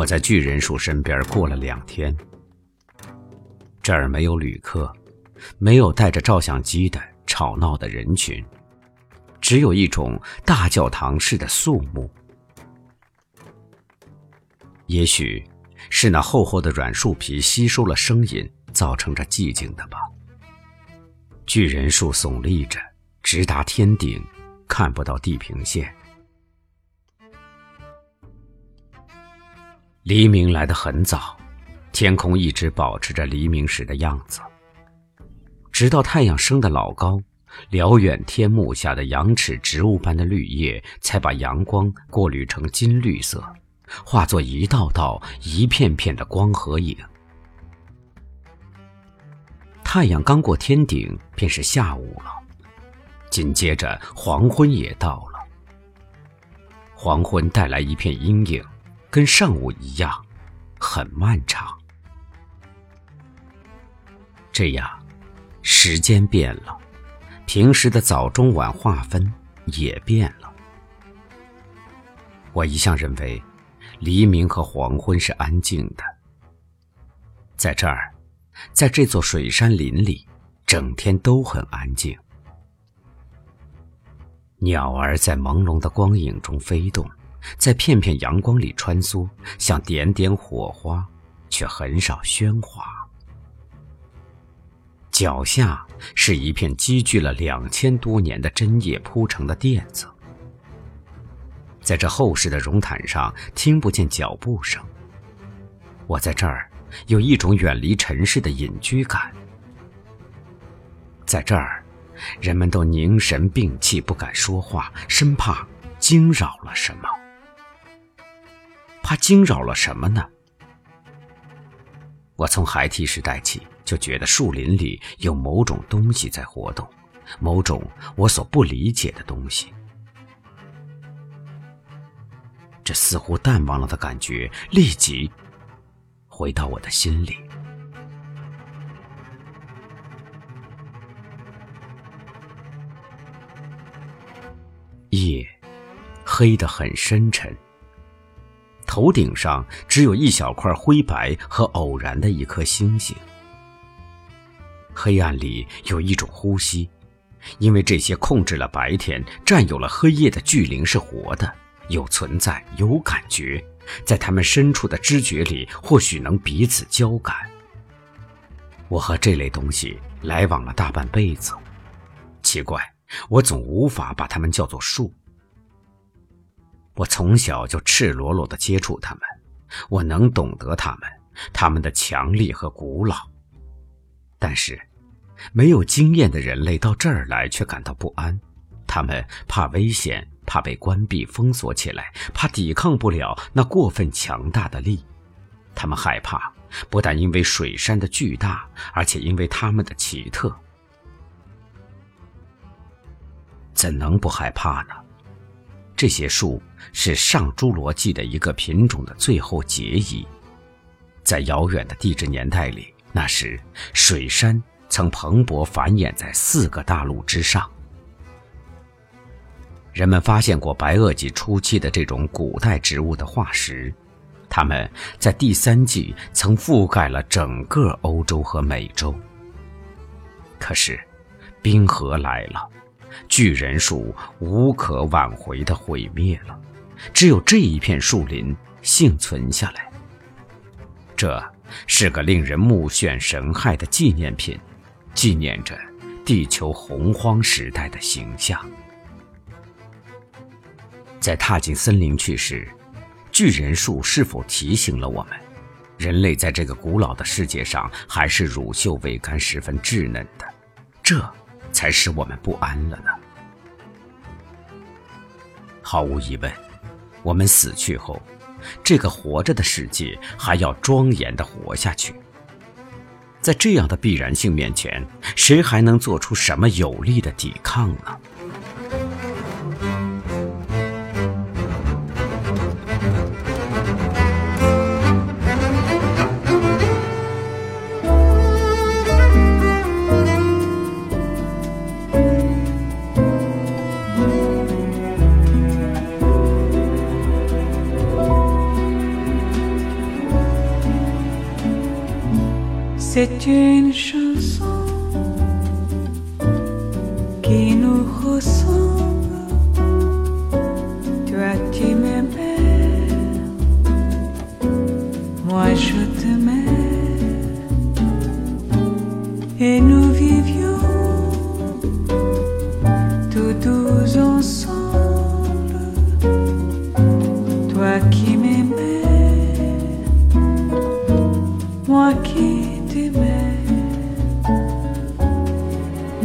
我在巨人树身边过了两天，这儿没有旅客，没有带着照相机的吵闹的人群，只有一种大教堂式的肃穆。也许是那厚厚的软树皮吸收了声音，造成这寂静的吧。巨人树耸立着，直达天顶，看不到地平线。黎明来得很早，天空一直保持着黎明时的样子，直到太阳升得老高，辽远天幕下的羊齿植物般的绿叶才把阳光过滤成金绿色，化作一道道、一片片的光和影。太阳刚过天顶，便是下午了，紧接着黄昏也到了。黄昏带来一片阴影。跟上午一样，很漫长。这样，时间变了，平时的早中晚划分也变了。我一向认为，黎明和黄昏是安静的。在这儿，在这座水杉林里，整天都很安静。鸟儿在朦胧的光影中飞动。在片片阳光里穿梭，像点点火花，却很少喧哗。脚下是一片积聚了两千多年的针叶铺成的垫子，在这厚实的绒毯上听不见脚步声。我在这儿有一种远离尘世的隐居感，在这儿，人们都凝神屏气，不敢说话，生怕惊扰了什么。怕惊扰了什么呢？我从孩提时代起就觉得树林里有某种东西在活动，某种我所不理解的东西。这似乎淡忘了的感觉立即回到我的心里。夜黑得很深沉。头顶上只有一小块灰白和偶然的一颗星星。黑暗里有一种呼吸，因为这些控制了白天、占有了黑夜的巨灵是活的，有存在，有感觉，在他们深处的知觉里，或许能彼此交感。我和这类东西来往了大半辈子，奇怪，我总无法把它们叫做树。我从小就赤裸裸地接触他们，我能懂得他们，他们的强力和古老。但是，没有经验的人类到这儿来却感到不安，他们怕危险，怕被关闭封锁起来，怕抵抗不了那过分强大的力。他们害怕，不但因为水山的巨大，而且因为他们的奇特。怎能不害怕呢？这些树是上侏罗纪的一个品种的最后结遗，在遥远的地质年代里，那时水杉曾蓬勃繁衍在四个大陆之上。人们发现过白垩纪初期的这种古代植物的化石，它们在第三纪曾覆盖了整个欧洲和美洲。可是，冰河来了。巨人树无可挽回的毁灭了，只有这一片树林幸存下来。这是个令人目眩神骇的纪念品，纪念着地球洪荒时代的形象。在踏进森林去时，巨人树是否提醒了我们，人类在这个古老的世界上还是乳臭未干、十分稚嫩的？这。才使我们不安了呢。毫无疑问，我们死去后，这个活着的世界还要庄严的活下去。在这样的必然性面前，谁还能做出什么有力的抵抗呢？C'est une chanson qui nous ressemble. Toi tu m'aimais, moi je t'aimais, et nous vivions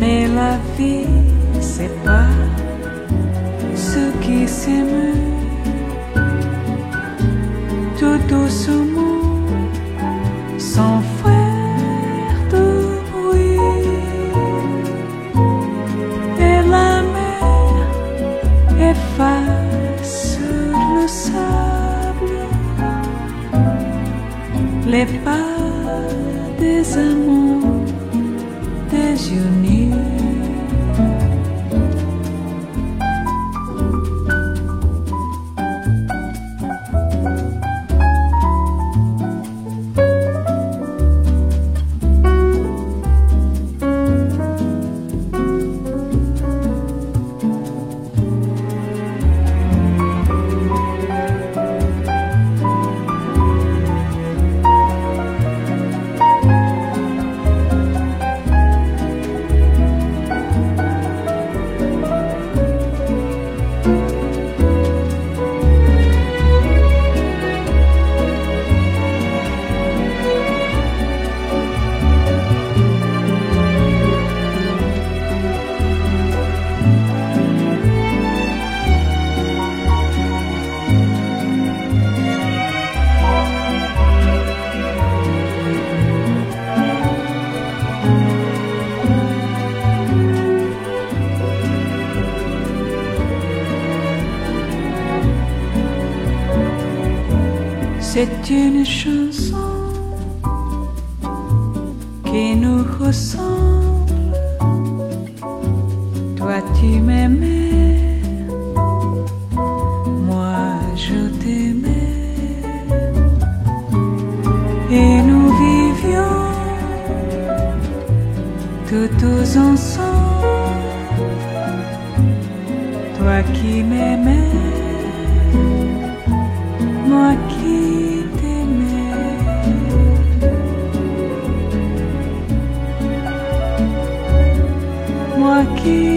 Mais la vie, c'est pas ce qui s'aiment. Tout doucement, sans faire de bruit. Et la mer efface le sable, les pas des amants désunis. C'est une chanson qui nous ressemble. Toi tu m'aimais, moi je t'aimais, et nous vivions tous ensemble. Toi qui m'aimais aqui.